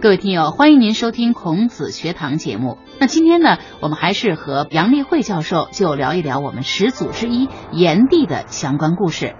各位听友，欢迎您收听孔子学堂节目。那今天呢，我们还是和杨立慧教授就聊一聊我们始祖之一炎帝的相关故事。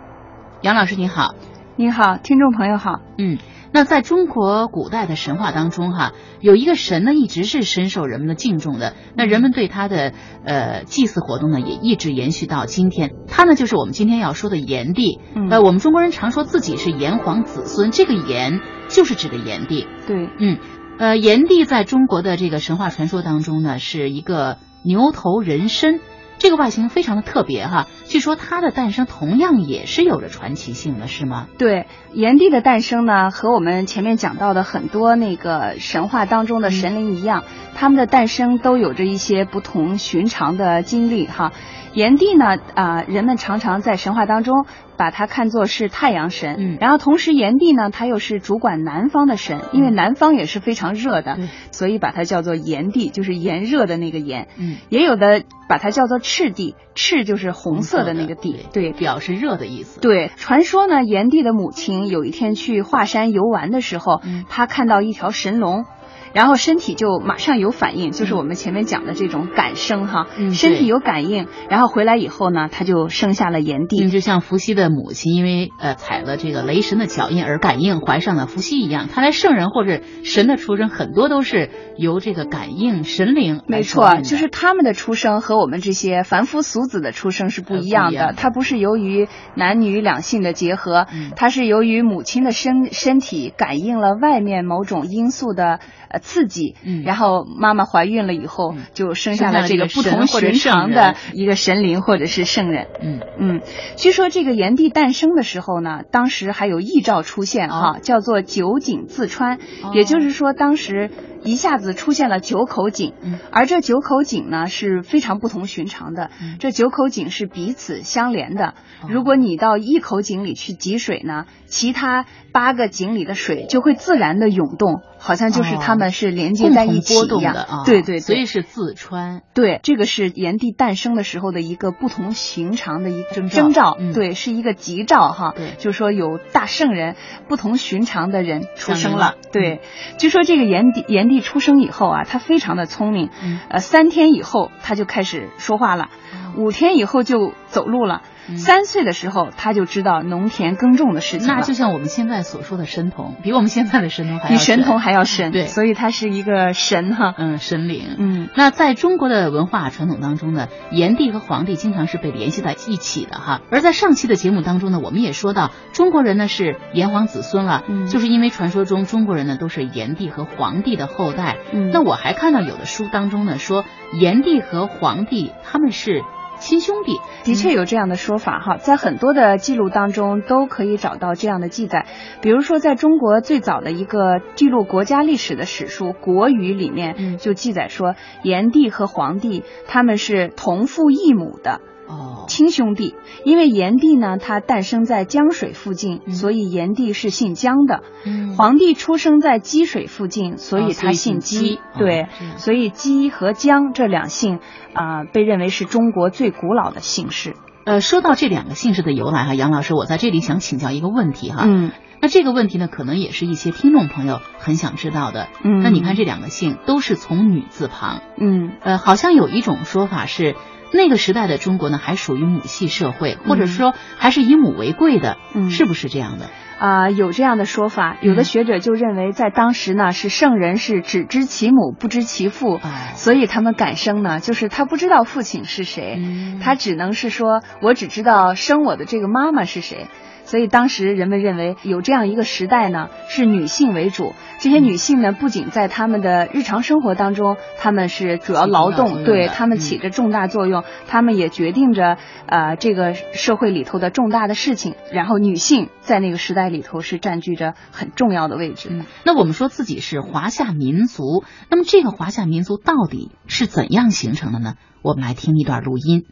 杨老师您好，您好，听众朋友好。嗯，那在中国古代的神话当中，哈，有一个神呢，一直是深受人们的敬重的。那人们对他的呃祭祀活动呢，也一直延续到今天。他呢，就是我们今天要说的炎帝。呃，我们中国人常说自己是炎黄子孙，这个炎。就是指的炎帝，对，嗯，呃，炎帝在中国的这个神话传说当中呢，是一个牛头人身，这个外形非常的特别哈。据说它的诞生同样也是有着传奇性的，是吗？对，炎帝的诞生呢，和我们前面讲到的很多那个神话当中的神灵一样，他们的诞生都有着一些不同寻常的经历哈。炎帝呢，啊，人们常常在神话当中把他看作是太阳神，嗯，然后同时炎帝呢，他又是主管南方的神，因为南方也是非常热的，所以把它叫做炎帝，就是炎热的那个炎，嗯，也有的把它叫做赤地，赤就是红色的那个地，对，表示热的意思。对，传说呢，炎帝的母亲有一天去华山游玩的时候，她看到一条神龙。然后身体就马上有反应，就是我们前面讲的这种感生哈，身体有感应，然后回来以后呢，他就生下了炎帝，就像伏羲的母亲因为呃踩了这个雷神的脚印而感应怀上了伏羲一样。看来圣人或者神的出生很多都是由这个感应神灵。没错，就是他们的出生和我们这些凡夫俗子的出生是不一样的。他不是由于男女两性的结合，他是由于母亲的身身体感应了外面某种因素的。呃，刺激，嗯，然后妈妈怀孕了以后，就生下了这个不同寻常的一个神灵或者是圣人，嗯。嗯。据说这个炎帝诞生的时候呢，当时还有异兆出现哈，叫做九井自穿，也就是说当时。一下子出现了九口井，而这九口井呢是非常不同寻常的。这九口井是彼此相连的。如果你到一口井里去汲水呢，其他八个井里的水就会自然的涌动，好像就是它们是连接在一起一样。对对，所以是自穿。对，这个是炎帝诞生的时候的一个不同寻常的一个征兆。对，是一个吉兆哈。对，就说有大圣人，不同寻常的人出生了。对，据说这个炎帝炎。帝出生以后啊，他非常的聪明，呃，三天以后他就开始说话了，五天以后就走路了。三岁的时候，他就知道农田耕种的事情那就像我们现在所说的神童，比我们现在的神童还比神童还要神。对，所以他是一个神哈，嗯，神灵。嗯，那在中国的文化传统当中呢，炎帝和黄帝经常是被联系在一起的哈。而在上期的节目当中呢，我们也说到，中国人呢是炎黄子孙了，就是因为传说中中国人呢都是炎帝和黄帝的后代。嗯，那我还看到有的书当中呢说，炎帝和黄帝他们是。亲兄弟的确有这样的说法哈，在很多的记录当中都可以找到这样的记载。比如说，在中国最早的一个记录国家历史的史书《国语》里面，就记载说，炎帝和黄帝他们是同父异母的。哦，亲兄弟，因为炎帝呢，他诞生在江水附近，所以炎帝是姓姜的。嗯，黄帝出生在积水附近，所以他姓姬。对，所以姬和姜这两姓啊，被认为是中国最古老的姓氏。呃，说到这两个姓氏的由来哈，杨老师，我在这里想请教一个问题哈。嗯，那这个问题呢，可能也是一些听众朋友很想知道的。嗯，那你看这两个姓都是从女字旁。嗯，呃，好像有一种说法是。那个时代的中国呢，还属于母系社会，或者说还是以母为贵的，是不是这样的？啊，有这样的说法。有的学者就认为，在当时呢，是圣人是只知其母不知其父，所以他们敢生呢，就是他不知道父亲是谁，他只能是说我只知道生我的这个妈妈是谁。所以当时人们认为有这样一个时代呢，是女性为主。这些女性呢，不仅在她们的日常生活当中，她们是主要劳动，对她们起着重大作用，他们也决定着呃这个社会里头的重大的事情。然后女性在那个时代里头是占据着很重要的位置。那我们说自己是华夏民族，那么这个华夏民族到底是怎样形成的呢？我们来听一段录音。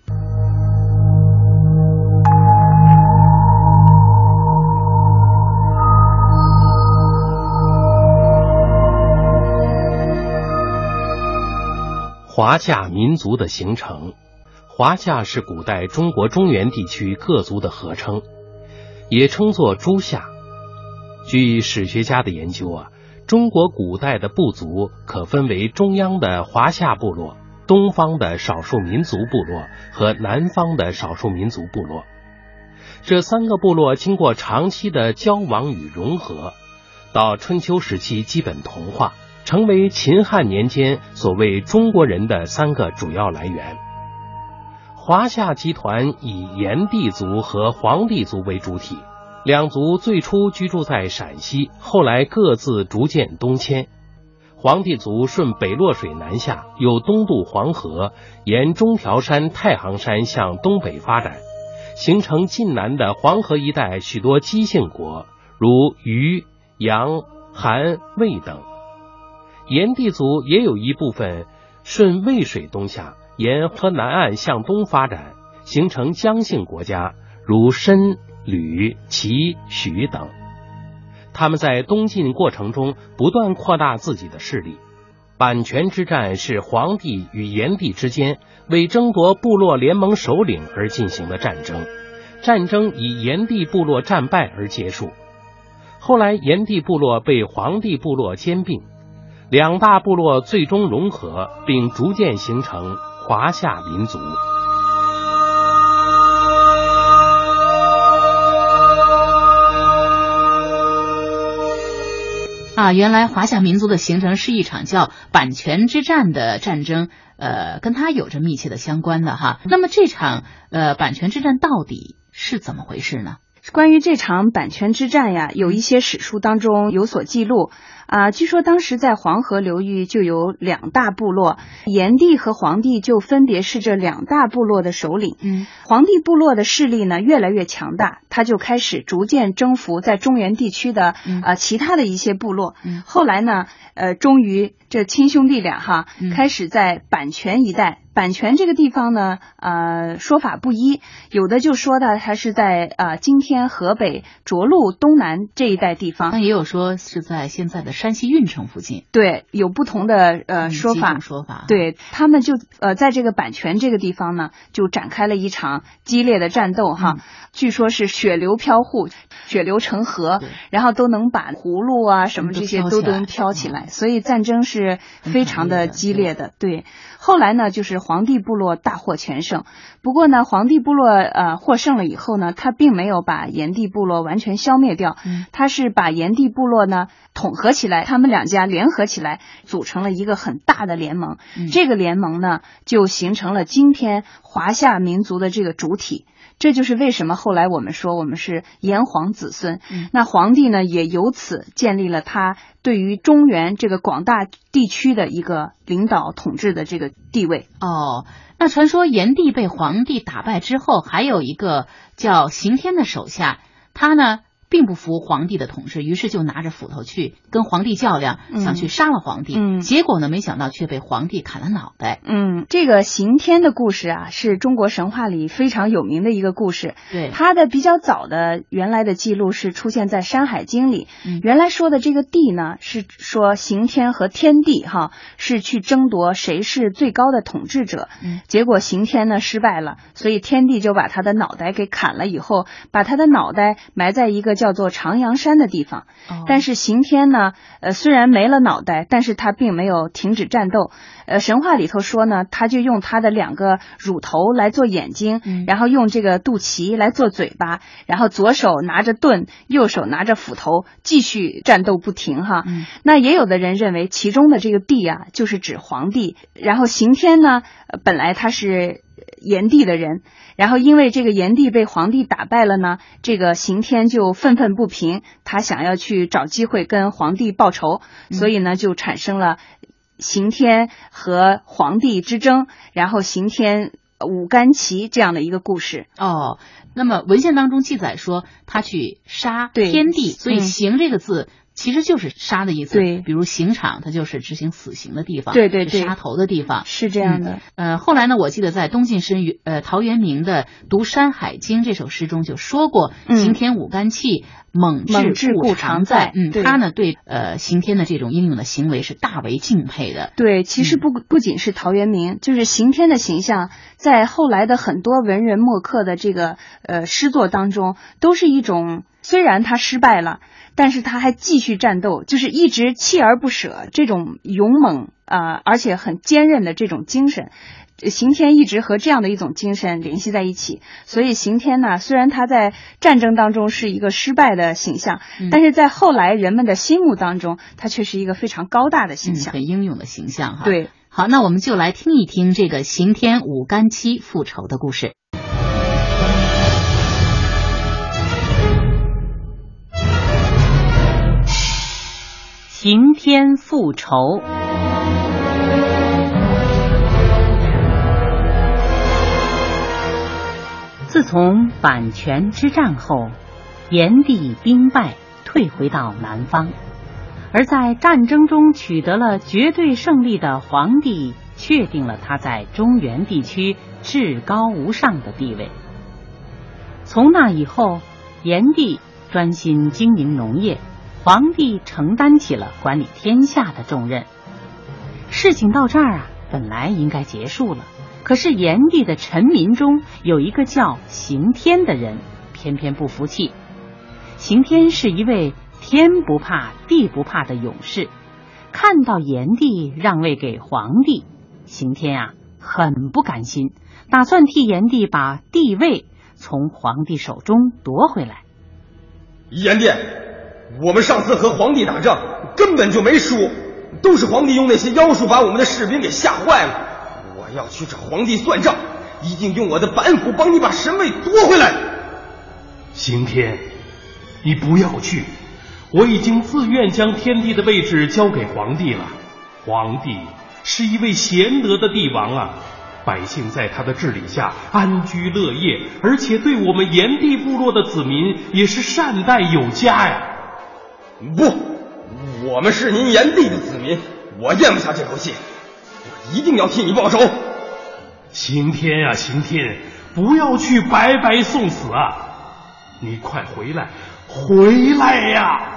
华夏民族的形成，华夏是古代中国中原地区各族的合称，也称作诸夏。据史学家的研究啊，中国古代的部族可分为中央的华夏部落、东方的少数民族部落和南方的少数民族部落。这三个部落经过长期的交往与融合，到春秋时期基本同化，成为秦汉年间所谓中国人的三个主要来源。华夏集团以炎帝族和黄帝族为主体，两族最初居住在陕西，后来各自逐渐东迁。黄帝族顺北洛水南下，又东渡黄河，沿中条山、太行山向东北发展。形成晋南的黄河一带许多姬姓国，如虞、杨、韩、魏等。炎帝族也有一部分顺渭水东下，沿河南岸向东发展，形成姜姓国家，如申、吕、齐、许等。他们在东进过程中不断扩大自己的势力。阪泉之战是黄帝与炎帝之间为争夺部落联盟首领而进行的战争，战争以炎帝部落战败而结束。后来炎帝部落被黄帝部落兼并，两大部落最终融合，并逐渐形成华夏民族。啊，原来华夏民族的形成是一场叫版权之战的战争，呃，跟它有着密切的相关的哈。那么这场呃版权之战到底是怎么回事呢？关于这场版权之战呀，有一些史书当中有所记录。啊，据说当时在黄河流域就有两大部落，炎帝和黄帝就分别是这两大部落的首领。嗯，黄帝部落的势力呢越来越强大，他就开始逐渐征服在中原地区的啊其他的一些部落。嗯，后来呢，呃，终于这亲兄弟俩哈开始在阪泉一带。阪泉这个地方呢，呃，说法不一，有的就说的它是在呃今天河北涿鹿东南这一带地方，那也有说是在现在的山西运城附近。对，有不同的呃说法。说法。对他们就呃在这个版权这个地方呢，就展开了一场激烈的战斗哈，据说是血流飘户，血流成河，然后都能把葫芦啊什么这些都能飘起来，所以战争是非常的激烈的。对，后来呢就是。黄帝部落大获全胜，不过呢，黄帝部落呃获胜了以后呢，他并没有把炎帝部落完全消灭掉，他是把炎帝部落呢统合起来，他们两家联合起来，组成了一个很大的联盟。这个联盟呢，就形成了今天华夏民族的这个主体。这就是为什么后来我们说我们是炎黄子孙。那皇帝呢，也由此建立了他对于中原这个广大地区的一个领导统治的这个地位。哦，那传说炎帝被皇帝打败之后，还有一个叫刑天的手下，他呢？并不服皇帝的统治，于是就拿着斧头去跟皇帝较量，想去杀了皇帝。嗯，结果呢，没想到却被皇帝砍了脑袋。嗯，这个刑天的故事啊，是中国神话里非常有名的一个故事。对，它的比较早的原来的记录是出现在《山海经》里。嗯，原来说的这个帝呢，是说刑天和天帝哈是去争夺谁是最高的统治者。嗯，结果刑天呢失败了，所以天帝就把他的脑袋给砍了，以后把他的脑袋埋在一个。叫做长阳山的地方，但是刑天呢，呃，虽然没了脑袋，但是他并没有停止战斗。呃，神话里头说呢，他就用他的两个乳头来做眼睛，然后用这个肚脐来做嘴巴，然后左手拿着盾，右手拿着斧头，继续战斗不停哈。那也有的人认为，其中的这个帝啊，就是指皇帝，然后刑天呢，本来他是。炎帝的人，然后因为这个炎帝被皇帝打败了呢，这个刑天就愤愤不平，他想要去找机会跟皇帝报仇，所以呢就产生了刑天和皇帝之争，然后刑天五干旗这样的一个故事。哦，那么文献当中记载说他去杀天帝，所以刑这个字。其实就是杀的意思，对，比如刑场，它就是执行死刑的地方，对对对，杀头的地方是这样的。呃，后来呢，我记得在东晋时，呃，陶渊明的《读山海经》这首诗中就说过，刑天五干气，猛志故常在。嗯，他呢对呃刑天的这种英勇的行为是大为敬佩的。对，其实不不仅是陶渊明，就是刑天的形象，在后来的很多文人墨客的这个呃诗作当中，都是一种虽然他失败了，但是他还继续战斗，就是一直锲而不舍，这种勇猛啊，而且很坚韧的这种精神。刑天一直和这样的一种精神联系在一起，所以刑天呢，虽然他在战争当中是一个失败的形象，但是在后来人们的心目当中，他却是一个非常高大的形象，很英勇的形象哈。对，好，那我们就来听一听这个刑天舞干戚复仇的故事。刑天复仇。自从阪泉之战后，炎帝兵败，退回到南方；而在战争中取得了绝对胜利的皇帝，确定了他在中原地区至高无上的地位。从那以后，炎帝专心经营农业，皇帝承担起了管理天下的重任。事情到这儿啊，本来应该结束了。可是炎帝的臣民中有一个叫刑天的人，偏偏不服气。刑天是一位天不怕地不怕的勇士，看到炎帝让位给皇帝，刑天啊很不甘心，打算替炎帝把帝位从皇帝手中夺回来。炎帝，我们上次和皇帝打仗根本就没输，都是皇帝用那些妖术把我们的士兵给吓坏了。我要去找皇帝算账，一定用我的板斧帮你把神位夺回来。刑天，你不要去，我已经自愿将天帝的位置交给皇帝了。皇帝是一位贤德的帝王啊，百姓在他的治理下安居乐业，而且对我们炎帝部落的子民也是善待有加呀。不，我们是您炎帝的子民，我咽不下这口气。我一定要替你报仇，刑天啊，刑天，不要去白白送死啊！你快回来，回来呀！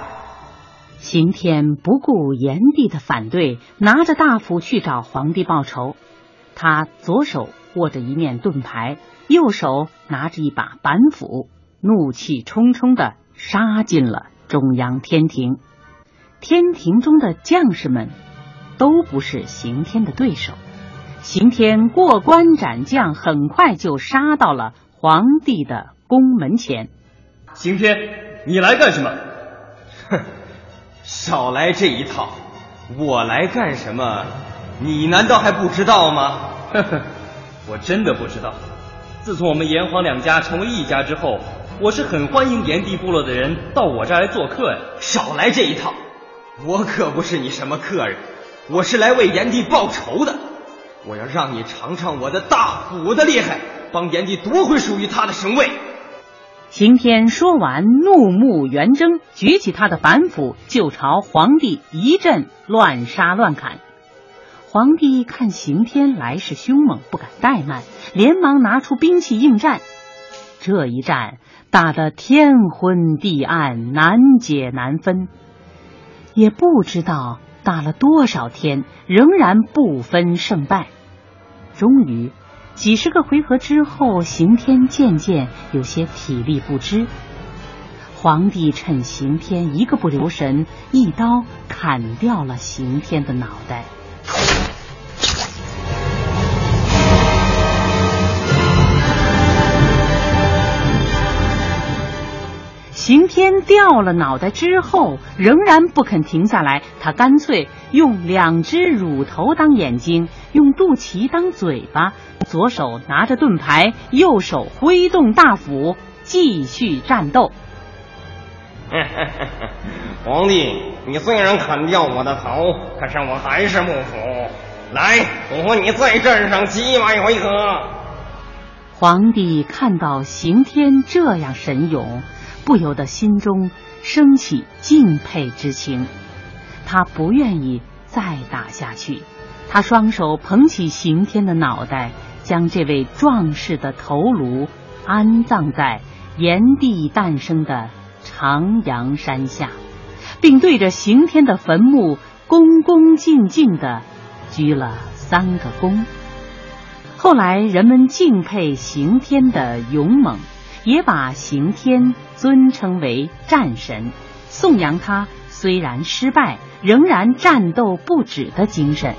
刑天不顾炎帝的反对，拿着大斧去找皇帝报仇。他左手握着一面盾牌，右手拿着一把板斧，怒气冲冲的杀进了中央天庭。天庭中的将士们。都不是刑天的对手，刑天过关斩将，很快就杀到了皇帝的宫门前。刑天，你来干什么？哼，少来这一套！我来干什么？你难道还不知道吗？呵呵，我真的不知道。自从我们炎黄两家成为一家之后，我是很欢迎炎帝部落的人到我这儿来做客呀。少来这一套！我可不是你什么客人。我是来为炎帝报仇的，我要让你尝尝我的大斧的厉害，帮炎帝夺回属于他的神位。刑天说完，怒目圆睁，举起他的板斧就朝皇帝一阵乱杀乱砍。皇帝看刑天来势凶猛，不敢怠慢，连忙拿出兵器应战。这一战打得天昏地暗，难解难分，也不知道。打了多少天，仍然不分胜败。终于，几十个回合之后，刑天渐渐有些体力不支。皇帝趁刑天一个不留神，一刀砍掉了刑天的脑袋。刑天掉了脑袋之后，仍然不肯停下来。他干脆用两只乳头当眼睛，用肚脐当嘴巴，左手拿着盾牌，右手挥动大斧，继续战斗。皇帝，你虽然砍掉我的头，可是我还是不服。来，我和你再战上几百回合。皇帝看到刑天这样神勇。不由得心中升起敬佩之情，他不愿意再打下去。他双手捧起刑天的脑袋，将这位壮士的头颅安葬在炎帝诞生的长阳山下，并对着刑天的坟墓恭恭敬敬的鞠了三个躬。后来人们敬佩刑天的勇猛，也把刑天尊称为战神，颂扬他虽然失败，仍然战斗不止的精神。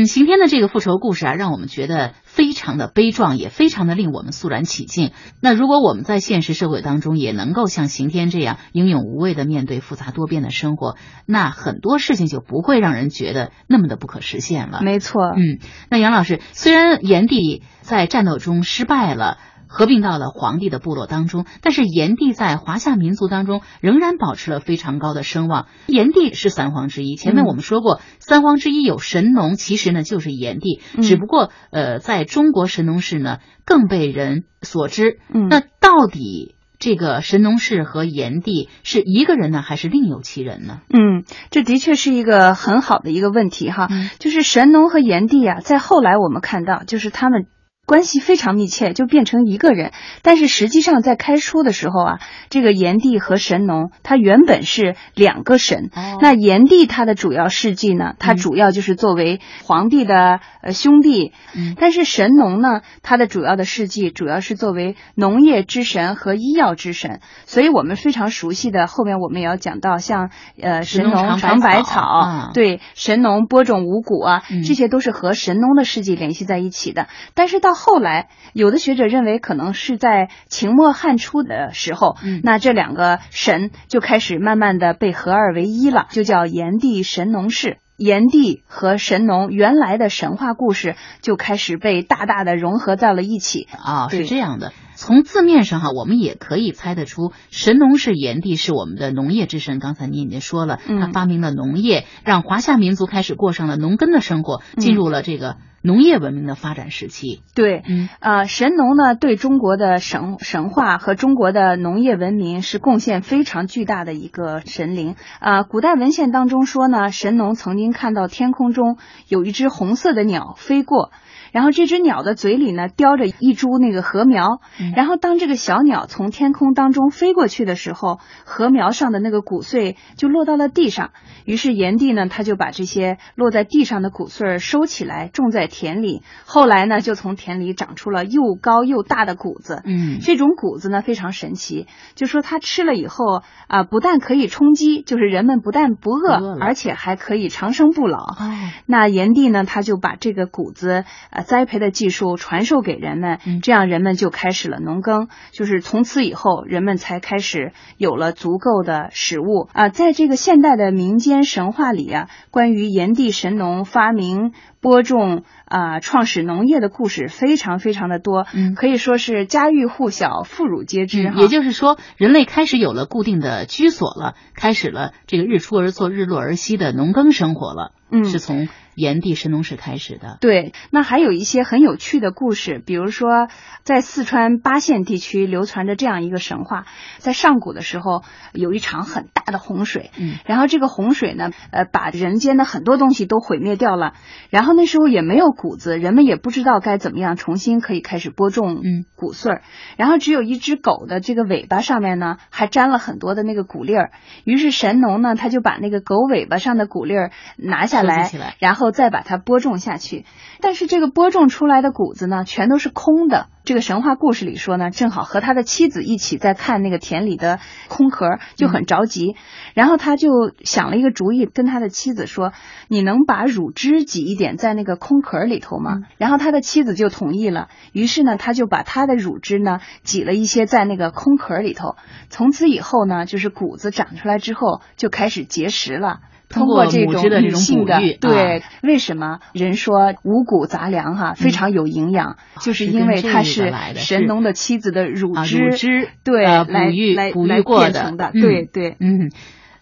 嗯，刑天的这个复仇故事啊，让我们觉得非常的悲壮，也非常的令我们肃然起敬。那如果我们在现实社会当中也能够像刑天这样英勇无畏的面对复杂多变的生活，那很多事情就不会让人觉得那么的不可实现了。没错，嗯，那杨老师，虽然炎帝在战斗中失败了。合并到了皇帝的部落当中，但是炎帝在华夏民族当中仍然保持了非常高的声望。炎帝是三皇之一，前面我们说过，三皇之一有神农，其实呢就是炎帝，只不过呃，在中国神农氏呢更被人所知。那到底这个神农氏和炎帝是一个人呢，还是另有其人呢？嗯，这的确是一个很好的一个问题哈，就是神农和炎帝啊，在后来我们看到，就是他们。关系非常密切，就变成一个人。但是实际上，在开初的时候啊，这个炎帝和神农，他原本是两个神。那炎帝他的主要事迹呢，他主要就是作为皇帝的呃兄弟。但是神农呢，他的主要的事迹主要是作为农业之神和医药之神。所以我们非常熟悉的，后面我们也要讲到，像呃神农尝百草，对神农播种五谷啊，这些都是和神农的事迹联系在一起的。但是到后来，有的学者认为，可能是在秦末汉初的时候，那这两个神就开始慢慢的被合二为一了，就叫炎帝神农氏。炎帝和神农原来的神话故事就开始被大大的融合在了一起啊，是这样的。从字面上哈，我们也可以猜得出，神农氏炎帝是我们的农业之神。刚才你已经说了，他发明了农业，让华夏民族开始过上了农耕的生活，进入了这个。农业文明的发展时期，对，嗯，呃，神农呢，对中国的神神话和中国的农业文明是贡献非常巨大的一个神灵。呃，古代文献当中说呢，神农曾经看到天空中有一只红色的鸟飞过。然后这只鸟的嘴里呢叼着一株那个禾苗，然后当这个小鸟从天空当中飞过去的时候，禾苗上的那个谷穗就落到了地上。于是炎帝呢，他就把这些落在地上的谷穗收起来，种在田里。后来呢，就从田里长出了又高又大的谷子。嗯，这种谷子呢非常神奇，就说它吃了以后啊，不但可以充饥，就是人们不但不饿，而且还可以长生不老。那炎帝呢，他就把这个谷子。栽培的技术传授给人们，这样人们就开始了农耕。就是从此以后，人们才开始有了足够的食物啊。在这个现代的民间神话里啊，关于炎帝神农发明播种啊、创始农业的故事非常非常的多，可以说是家喻户晓、妇孺皆知。也就是说，人类开始有了固定的居所了，开始了这个日出而作、日落而息的农耕生活了。嗯，是从。炎帝神农氏开始的，对，那还有一些很有趣的故事，比如说在四川巴县地区流传着这样一个神话，在上古的时候有一场很大的洪水，嗯，然后这个洪水呢，呃，把人间的很多东西都毁灭掉了，然后那时候也没有谷子，人们也不知道该怎么样重新可以开始播种，嗯，谷穗儿，然后只有一只狗的这个尾巴上面呢还沾了很多的那个谷粒儿，于是神农呢他就把那个狗尾巴上的谷粒儿拿下来，然后。再把它播种下去，但是这个播种出来的谷子呢，全都是空的。这个神话故事里说呢，正好和他的妻子一起在看那个田里的空壳，就很着急。然后他就想了一个主意，跟他的妻子说：“你能把乳汁挤一点在那个空壳里头吗？”然后他的妻子就同意了。于是呢，他就把他的乳汁呢挤了一些在那个空壳里头。从此以后呢，就是谷子长出来之后就开始结实了。通过这种女性的对，为什么人说五谷杂粮哈非常有营养，就是因为它是神农的妻子的乳汁，乳汁对来来来过的，对对，嗯。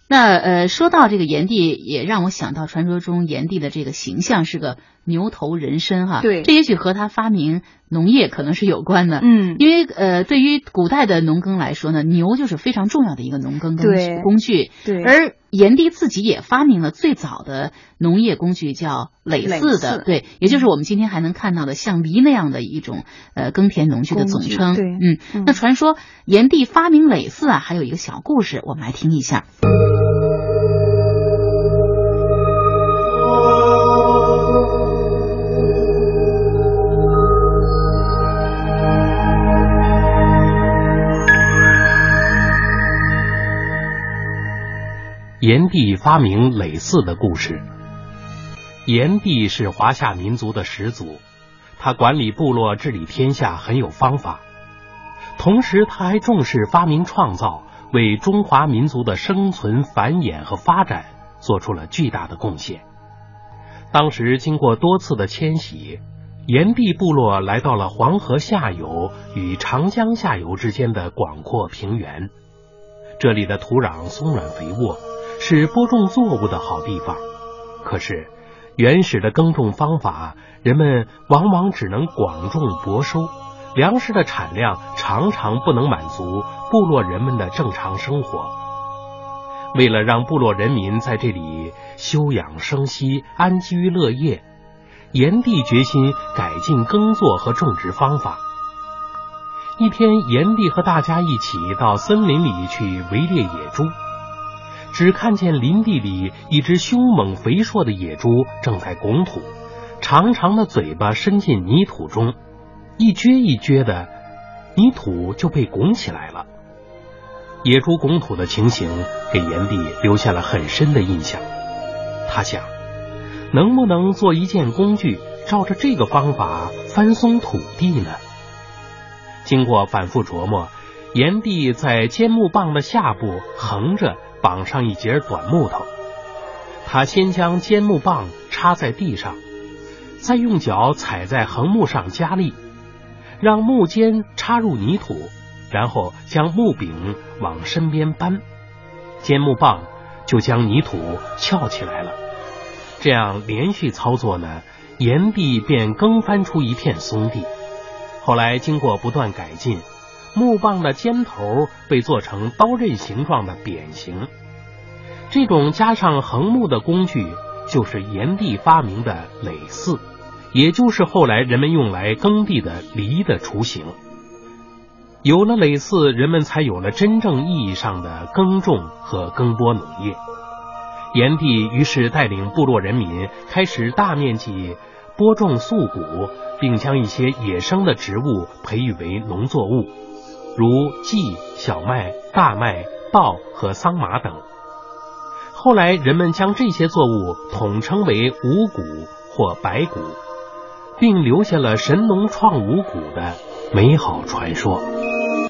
那呃，说到这个炎帝，也让我想到传说中炎帝的这个形象是个牛头人身哈。对，这也许和他发明农业可能是有关的。嗯，因为呃，对于古代的农耕来说呢，牛就是非常重要的一个农耕工具。工具。对。而炎帝自己也发明了最早的农业工具，叫耒耜的。对，也就是我们今天还能看到的像犁那样的一种呃耕田农具的总称。对。嗯。那传说炎帝发明耒耜啊，还有一个小故事，我们来听一下。炎帝发明耒耜的故事。炎帝是华夏民族的始祖，他管理部落、治理天下很有方法。同时，他还重视发明创造，为中华民族的生存、繁衍和发展做出了巨大的贡献。当时，经过多次的迁徙，炎帝部落来到了黄河下游与长江下游之间的广阔平原，这里的土壤松软肥沃。是播种作物的好地方，可是原始的耕种方法，人们往往只能广种薄收，粮食的产量常常不能满足部落人们的正常生活。为了让部落人民在这里休养生息、安居乐业，炎帝决心改进耕作和种植方法。一天，炎帝和大家一起到森林里去围猎野猪。只看见林地里一只凶猛肥硕的野猪正在拱土，长长的嘴巴伸进泥土中，一撅一撅的，泥土就被拱起来了。野猪拱土的情形给炎帝留下了很深的印象。他想，能不能做一件工具，照着这个方法翻松土地呢？经过反复琢磨，炎帝在尖木棒的下部横着。绑上一截短木头，他先将尖木棒插在地上，再用脚踩在横木上加力，让木尖插入泥土，然后将木柄往身边搬，尖木棒就将泥土翘起来了。这样连续操作呢，岩壁便耕翻出一片松地。后来经过不断改进。木棒的尖头被做成刀刃形状的扁形，这种加上横木的工具就是炎帝发明的耒耜，也就是后来人们用来耕地的犁的雏形。有了耒耜，人们才有了真正意义上的耕种和耕播农业。炎帝于是带领部落人民开始大面积播种粟谷，并将一些野生的植物培育为农作物。如稷、小麦、大麦、稻和桑麻等。后来人们将这些作物统称为五谷或白谷，并留下了神农创五谷的美好传说。